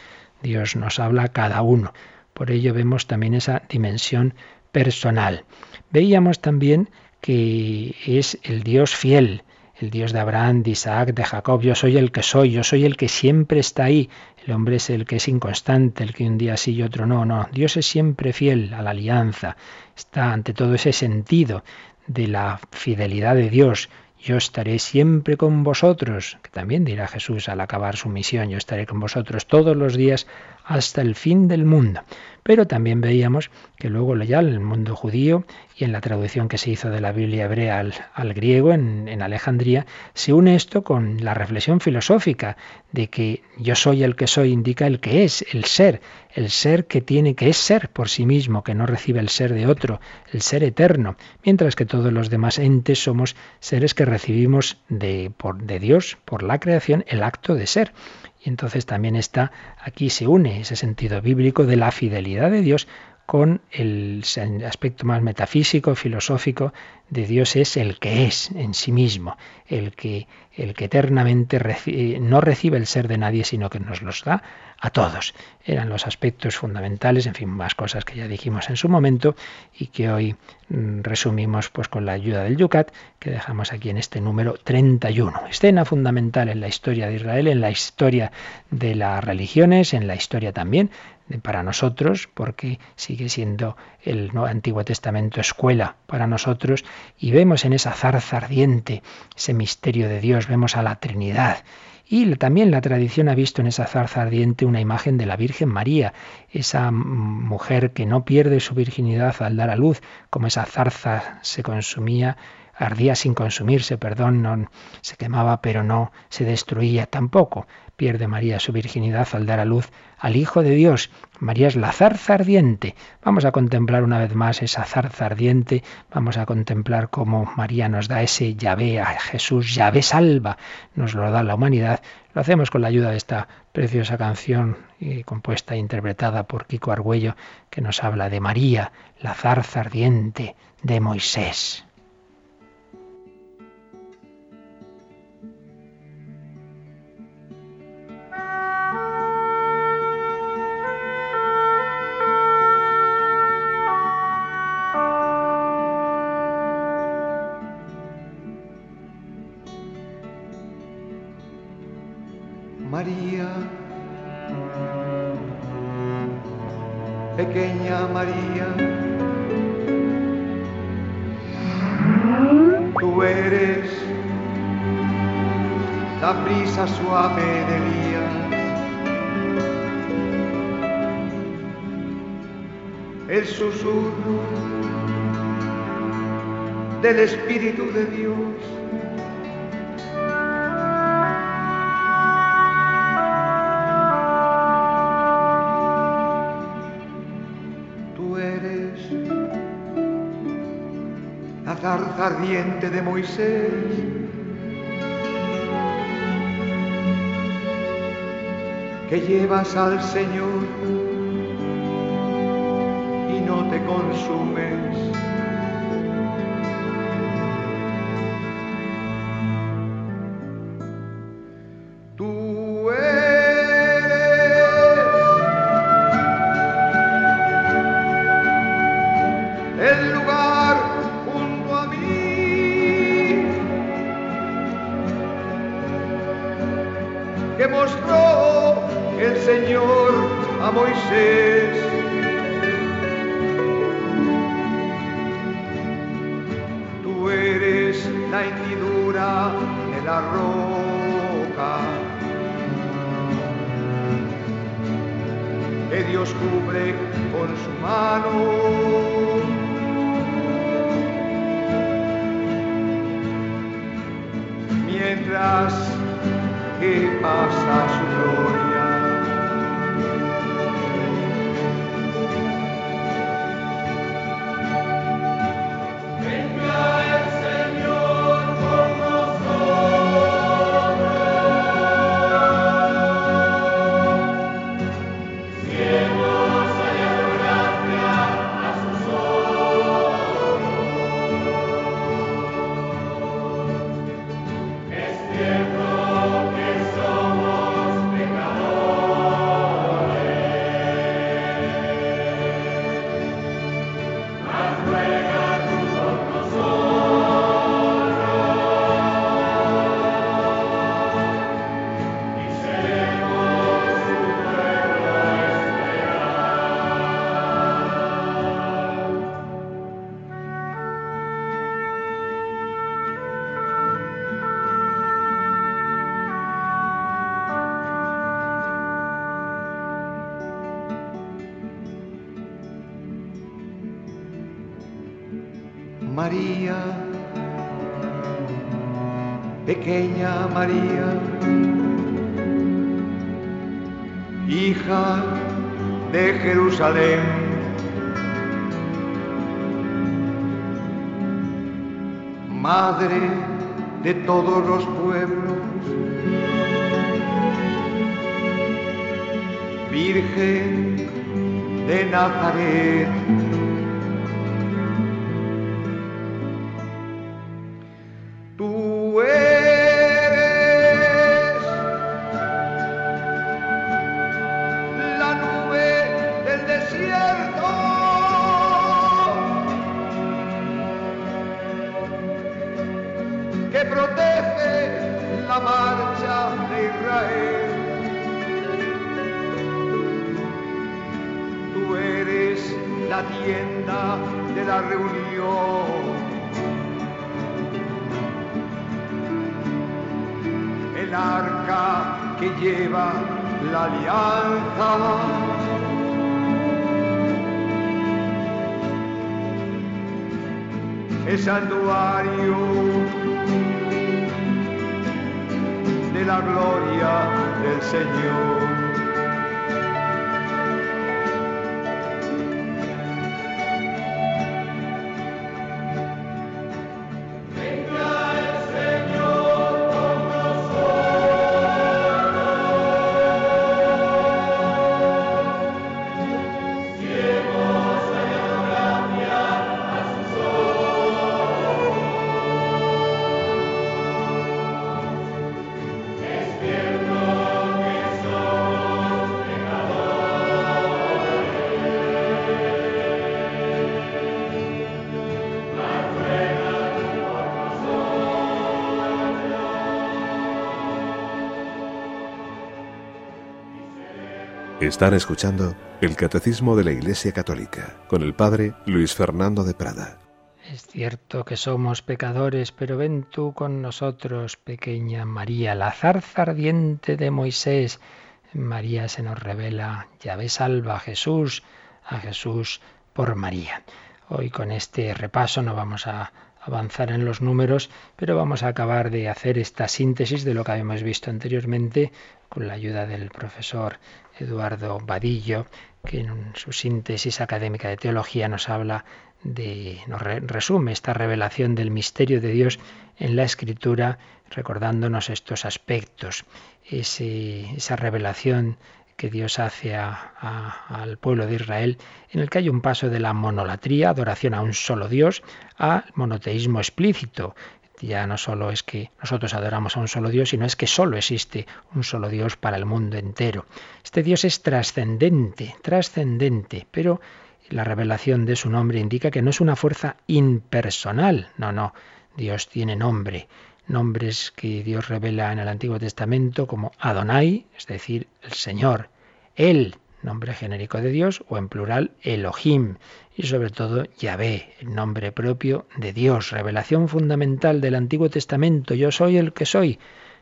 Dios nos habla a cada uno. Por ello vemos también esa dimensión personal. Veíamos también que es el Dios fiel, el Dios de Abraham, de Isaac, de Jacob. Yo soy el que soy, yo soy el que siempre está ahí. El hombre es el que es inconstante, el que un día sí y otro no. No, Dios es siempre fiel a la alianza. Está ante todo ese sentido de la fidelidad de Dios. Yo estaré siempre con vosotros, que también dirá Jesús al acabar su misión, yo estaré con vosotros todos los días hasta el fin del mundo. Pero también veíamos que luego ya en el mundo judío y en la traducción que se hizo de la Biblia hebrea al, griego en, en, Alejandría, se une esto con la reflexión filosófica de que yo soy el que soy indica el que es, el ser, el ser que tiene, que es ser por sí mismo, que no recibe el ser de otro, el ser eterno, mientras que todos los demás entes somos seres que recibimos de, por, de Dios, por la creación, el acto de ser. Y entonces también está, aquí se une ese sentido bíblico de la fidelidad de Dios con el aspecto más metafísico, filosófico de Dios es el que es en sí mismo, el que, el que eternamente no recibe el ser de nadie, sino que nos los da a todos. Eran los aspectos fundamentales, en fin, más cosas que ya dijimos en su momento y que hoy mm, resumimos pues con la ayuda del Yucat, que dejamos aquí en este número 31. Escena fundamental en la historia de Israel, en la historia de las religiones, en la historia también para nosotros, porque sigue siendo el Antiguo Testamento escuela para nosotros, y vemos en esa zarza ardiente ese misterio de Dios, vemos a la Trinidad y también la tradición ha visto en esa zarza ardiente una imagen de la Virgen María, esa mujer que no pierde su virginidad al dar a luz, como esa zarza se consumía ardía sin consumirse, perdón, no se quemaba, pero no se destruía tampoco. Pierde María su virginidad al dar a luz al Hijo de Dios. María es la zarza ardiente. Vamos a contemplar una vez más esa zarza ardiente. Vamos a contemplar cómo María nos da ese llave a Jesús, llave salva. Nos lo da la humanidad. Lo hacemos con la ayuda de esta preciosa canción eh, compuesta e interpretada por Kiko Argüello que nos habla de María, la zarza ardiente de Moisés. Suave de El susurro del Espíritu de Dios. Ardiente de Moisés. Que llevas al Señor y no te consumes. Pequeña María, hija de Jerusalén. Madre de todos los pueblos, Virgen de Nazaret. Están escuchando el Catecismo de la Iglesia Católica con el Padre Luis Fernando de Prada. Es cierto que somos pecadores, pero ven tú con nosotros, pequeña María, la zarza ardiente de Moisés. María se nos revela, Yahvé salva a Jesús, a Jesús por María. Hoy con este repaso no vamos a avanzar en los números, pero vamos a acabar de hacer esta síntesis de lo que habíamos visto anteriormente con la ayuda del profesor Eduardo Vadillo, que en su síntesis académica de teología nos habla de, nos resume esta revelación del misterio de Dios en la Escritura, recordándonos estos aspectos, esa revelación que Dios hace al pueblo de Israel, en el que hay un paso de la monolatría, adoración a un solo Dios, al monoteísmo explícito. Ya no solo es que nosotros adoramos a un solo Dios, sino es que solo existe un solo Dios para el mundo entero. Este Dios es trascendente, trascendente, pero la revelación de su nombre indica que no es una fuerza impersonal, no, no, Dios tiene nombre, nombres que Dios revela en el Antiguo Testamento como Adonai, es decir, el Señor, El, nombre genérico de Dios, o en plural Elohim, y sobre todo Yahvé, el nombre propio de Dios, revelación fundamental del Antiguo Testamento, yo soy el que soy,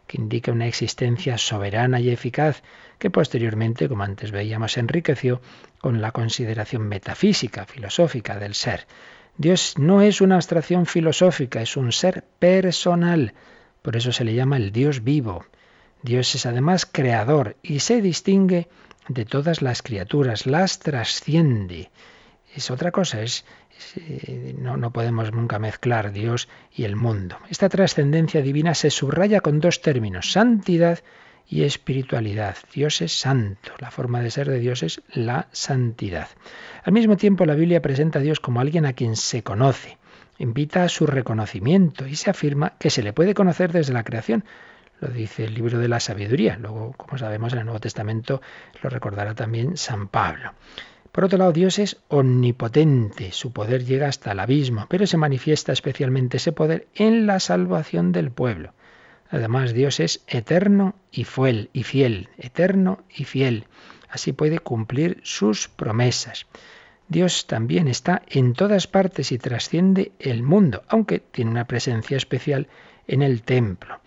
que indica una existencia soberana y eficaz, que posteriormente, como antes veíamos, enriqueció con la consideración metafísica, filosófica del ser. Dios no es una abstracción filosófica, es un ser personal. Por eso se le llama el Dios vivo. Dios es además creador y se distingue de todas las criaturas, las trasciende. Es otra cosa, es, eh, no, no podemos nunca mezclar Dios y el mundo. Esta trascendencia divina se subraya con dos términos, santidad y espiritualidad. Dios es santo, la forma de ser de Dios es la santidad. Al mismo tiempo la Biblia presenta a Dios como alguien a quien se conoce, invita a su reconocimiento y se afirma que se le puede conocer desde la creación. Lo dice el libro de la sabiduría. Luego, como sabemos, en el Nuevo Testamento lo recordará también San Pablo. Por otro lado, Dios es omnipotente, su poder llega hasta el abismo, pero se manifiesta especialmente ese poder en la salvación del pueblo. Además, Dios es eterno y fiel, y fiel, eterno y fiel. Así puede cumplir sus promesas. Dios también está en todas partes y trasciende el mundo, aunque tiene una presencia especial en el templo.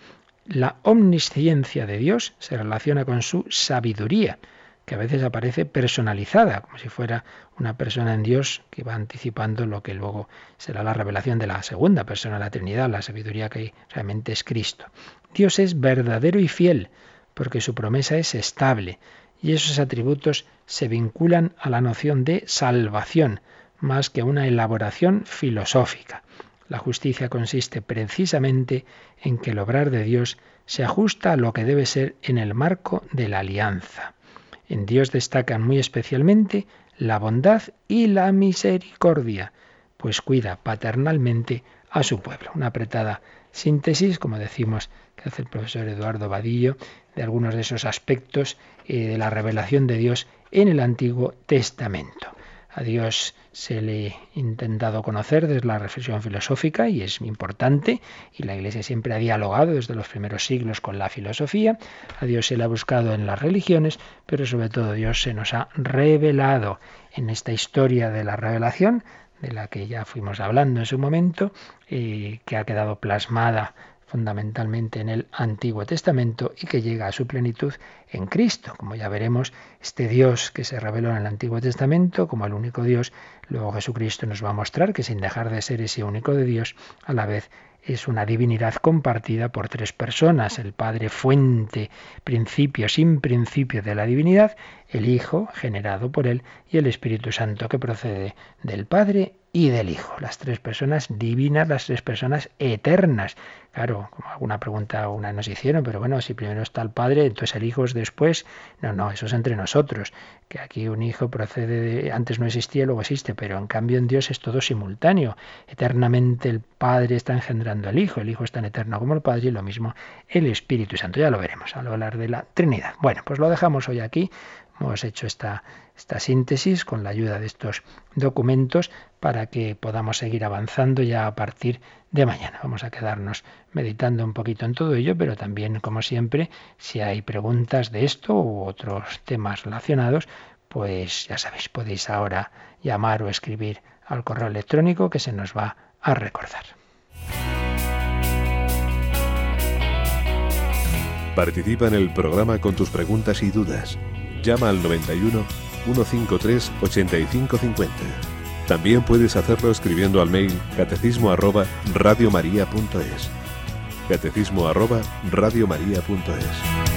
La omnisciencia de Dios se relaciona con su sabiduría que a veces aparece personalizada, como si fuera una persona en Dios que va anticipando lo que luego será la revelación de la segunda persona la Trinidad, la sabiduría que realmente es Cristo. Dios es verdadero y fiel, porque su promesa es estable, y esos atributos se vinculan a la noción de salvación, más que a una elaboración filosófica. La justicia consiste precisamente en que el obrar de Dios se ajusta a lo que debe ser en el marco de la alianza. En Dios destacan muy especialmente la bondad y la misericordia, pues cuida paternalmente a su pueblo. Una apretada síntesis, como decimos, que hace el profesor Eduardo Vadillo, de algunos de esos aspectos eh, de la revelación de Dios en el Antiguo Testamento. A Dios se le ha intentado conocer desde la reflexión filosófica y es importante, y la Iglesia siempre ha dialogado desde los primeros siglos con la filosofía. A Dios se le ha buscado en las religiones, pero sobre todo Dios se nos ha revelado en esta historia de la revelación, de la que ya fuimos hablando en su momento, y que ha quedado plasmada fundamentalmente en el Antiguo Testamento y que llega a su plenitud en Cristo. Como ya veremos, este Dios que se reveló en el Antiguo Testamento como el único Dios, luego Jesucristo nos va a mostrar que sin dejar de ser ese único de Dios, a la vez es una divinidad compartida por tres personas, el Padre fuente, principio sin principio de la divinidad, el Hijo generado por él y el Espíritu Santo que procede del Padre y del Hijo. Las tres personas divinas, las tres personas eternas. Claro, como alguna pregunta una nos hicieron, pero bueno, si primero está el Padre, entonces el Hijo es después. No, no, eso es entre nosotros. Que aquí un Hijo procede de... Antes no existía, luego existe, pero en cambio en Dios es todo simultáneo. Eternamente el Padre está engendrando al Hijo, el Hijo es tan eterno como el Padre y lo mismo el Espíritu Santo. Ya lo veremos al hablar de la Trinidad. Bueno, pues lo dejamos hoy aquí. Hemos hecho esta, esta síntesis con la ayuda de estos documentos para que podamos seguir avanzando ya a partir de mañana. Vamos a quedarnos meditando un poquito en todo ello, pero también, como siempre, si hay preguntas de esto u otros temas relacionados, pues ya sabéis, podéis ahora llamar o escribir al correo electrónico que se nos va a recordar. Participa en el programa con tus preguntas y dudas. Llama al 91 153 8550. También puedes hacerlo escribiendo al mail catecismo arroba radiomaria.es. Catecismo arroba radiomaria.es.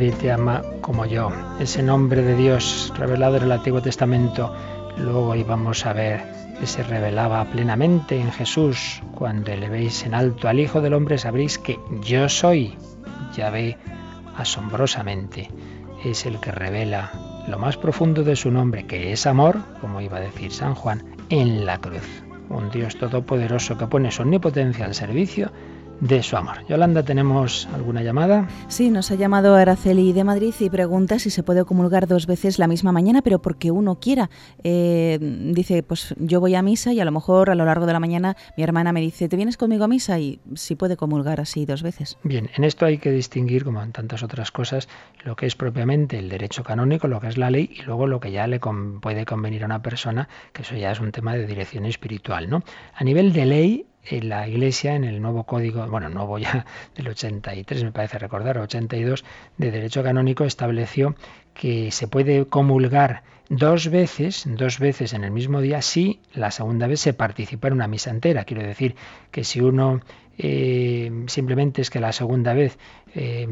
Nadie te ama como yo. Ese nombre de Dios revelado en el Antiguo Testamento, luego íbamos a ver que se revelaba plenamente en Jesús. Cuando le veis en alto al Hijo del Hombre, sabréis que yo soy. Ya ve asombrosamente. Es el que revela lo más profundo de su nombre, que es amor, como iba a decir San Juan, en la cruz. Un Dios todopoderoso que pone su omnipotencia al servicio de su amor. Yolanda, ¿tenemos alguna llamada? Sí, nos ha llamado Araceli de Madrid y pregunta si se puede comulgar dos veces la misma mañana, pero porque uno quiera. Eh, dice, pues yo voy a misa y a lo mejor a lo largo de la mañana mi hermana me dice, ¿te vienes conmigo a misa? Y si puede comulgar así dos veces. Bien, en esto hay que distinguir, como en tantas otras cosas, lo que es propiamente el derecho canónico, lo que es la ley, y luego lo que ya le con- puede convenir a una persona, que eso ya es un tema de dirección espiritual, ¿no? A nivel de ley, en la Iglesia, en el nuevo código, bueno, nuevo ya del 83, me parece recordar, 82, de derecho canónico, estableció que se puede comulgar dos veces, dos veces en el mismo día, si la segunda vez se participa en una misa entera. Quiero decir que si uno eh, simplemente es que la segunda vez, eh,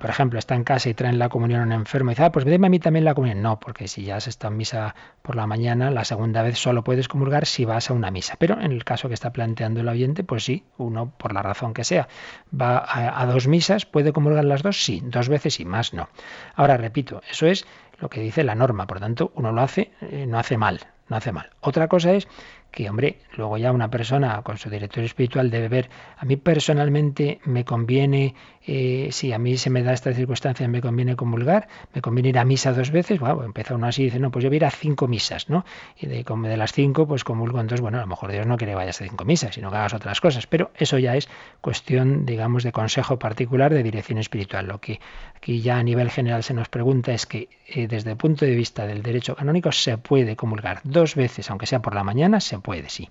por ejemplo, está en casa y traen la comunión a un enfermo y dice, ah, pues déme a mí también la comunión. No, porque si ya has estado en misa por la mañana, la segunda vez solo puedes comulgar si vas a una misa. Pero en el caso que está planteando el oyente, pues sí, uno, por la razón que sea, va a, dos misas, ¿puede comulgar las dos? Sí, dos veces y más no. Ahora, repito, eso es lo que dice la norma, por tanto, uno lo hace, eh, no hace mal, no hace mal. Otra cosa es que, hombre, luego ya una persona con su director espiritual debe ver, a mí personalmente me conviene, eh, si a mí se me da esta circunstancia, me conviene comulgar, me conviene ir a misa dos veces, bueno, empieza uno así y dice, no, pues yo voy a ir a cinco misas, ¿no? Y de, de las cinco, pues comulgo, entonces, bueno, a lo mejor Dios no quiere que vayas a cinco misas, sino que hagas otras cosas, pero eso ya es cuestión, digamos, de consejo particular de dirección espiritual. Lo que aquí ya a nivel general se nos pregunta es que eh, desde el punto de vista del derecho canónico se puede comulgar dos veces, aunque sea por la mañana, se puede, sí.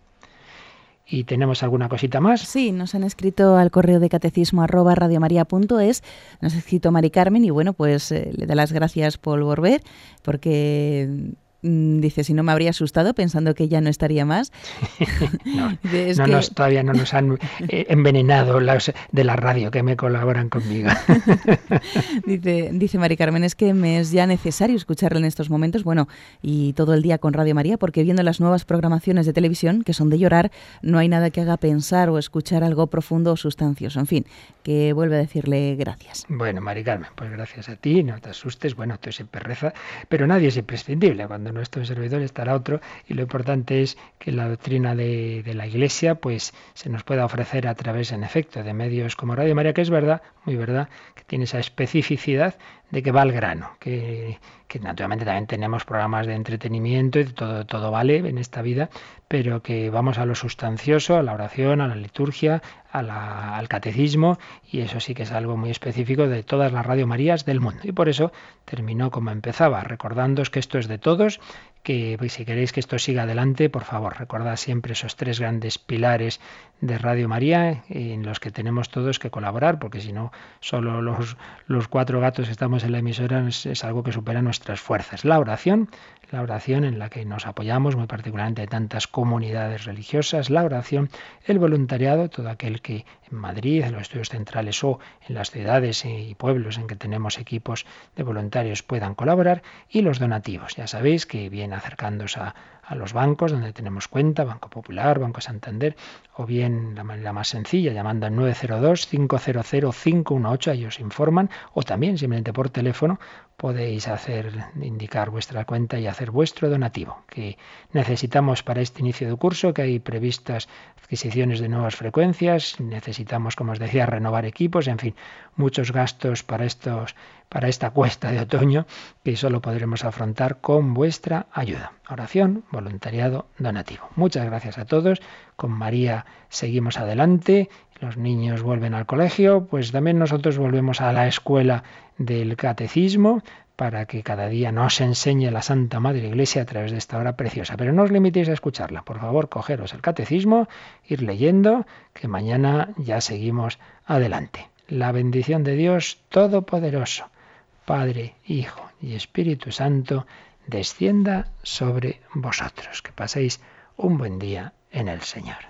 ¿Y tenemos alguna cosita más? Sí, nos han escrito al correo de catecismo arroba nos ha escrito Mari Carmen y bueno, pues eh, le da las gracias por volver, porque dice, si no me habría asustado pensando que ya no estaría más. no, Es no que- nos, todavía no nos han eh, envenenado los de la radio que me colaboran conmigo. dice, dice Mari Carmen, es que me es ya necesario escucharla en estos momentos, bueno, y todo el día con Radio María, porque viendo las nuevas programaciones de televisión, que son de llorar, no hay nada que haga pensar o escuchar algo profundo o sustancioso. En fin, que vuelve a decirle gracias. Bueno, Mari Carmen, pues gracias a ti, no te asustes, bueno, tú siempre reza, pero nadie es imprescindible, cuando no estoy servidor estará otro y lo importante es que la doctrina de, de la Iglesia pues se nos pueda ofrecer a través, en efecto, de medios como Radio María, que es verdad, muy verdad, que tiene esa especificidad de que va al grano, que, que naturalmente también tenemos programas de entretenimiento y todo, todo vale en esta vida, pero que vamos a lo sustancioso, a la oración, a la liturgia, al catecismo, y eso sí que es algo muy específico de todas las Radio Marías del mundo. Y por eso terminó como empezaba, recordándoos que esto es de todos, que pues, si queréis que esto siga adelante, por favor, recordad siempre esos tres grandes pilares de Radio María en los que tenemos todos que colaborar, porque si no, solo los, los cuatro gatos que estamos en la emisora es algo que supera nuestras fuerzas. La oración, la oración en la que nos apoyamos muy particularmente de tantas comunidades religiosas, la oración, el voluntariado, todo aquel que en Madrid, en los estudios centrales o en las ciudades y pueblos en que tenemos equipos de voluntarios puedan colaborar y los donativos. Ya sabéis que bien acercándoos a, a los bancos donde tenemos cuenta, Banco Popular, Banco Santander, o bien la manera más sencilla, llamando al 902-500-518, ellos informan, o también simplemente por teléfono podéis hacer, indicar vuestra cuenta y hacer vuestro donativo, que necesitamos para este inicio de curso, que hay previstas adquisiciones de nuevas frecuencias, necesitamos, como os decía, renovar equipos, en fin, muchos gastos para estos para esta cuesta de otoño que solo podremos afrontar con vuestra ayuda. Oración, voluntariado, donativo. Muchas gracias a todos. Con María seguimos adelante. Los niños vuelven al colegio, pues también nosotros volvemos a la escuela del catecismo para que cada día nos enseñe la Santa Madre Iglesia a través de esta hora preciosa. Pero no os limitéis a escucharla. Por favor, cogeros el catecismo, ir leyendo, que mañana ya seguimos adelante. La bendición de Dios Todopoderoso. Padre, Hijo y Espíritu Santo, descienda sobre vosotros. Que paséis un buen día en el Señor.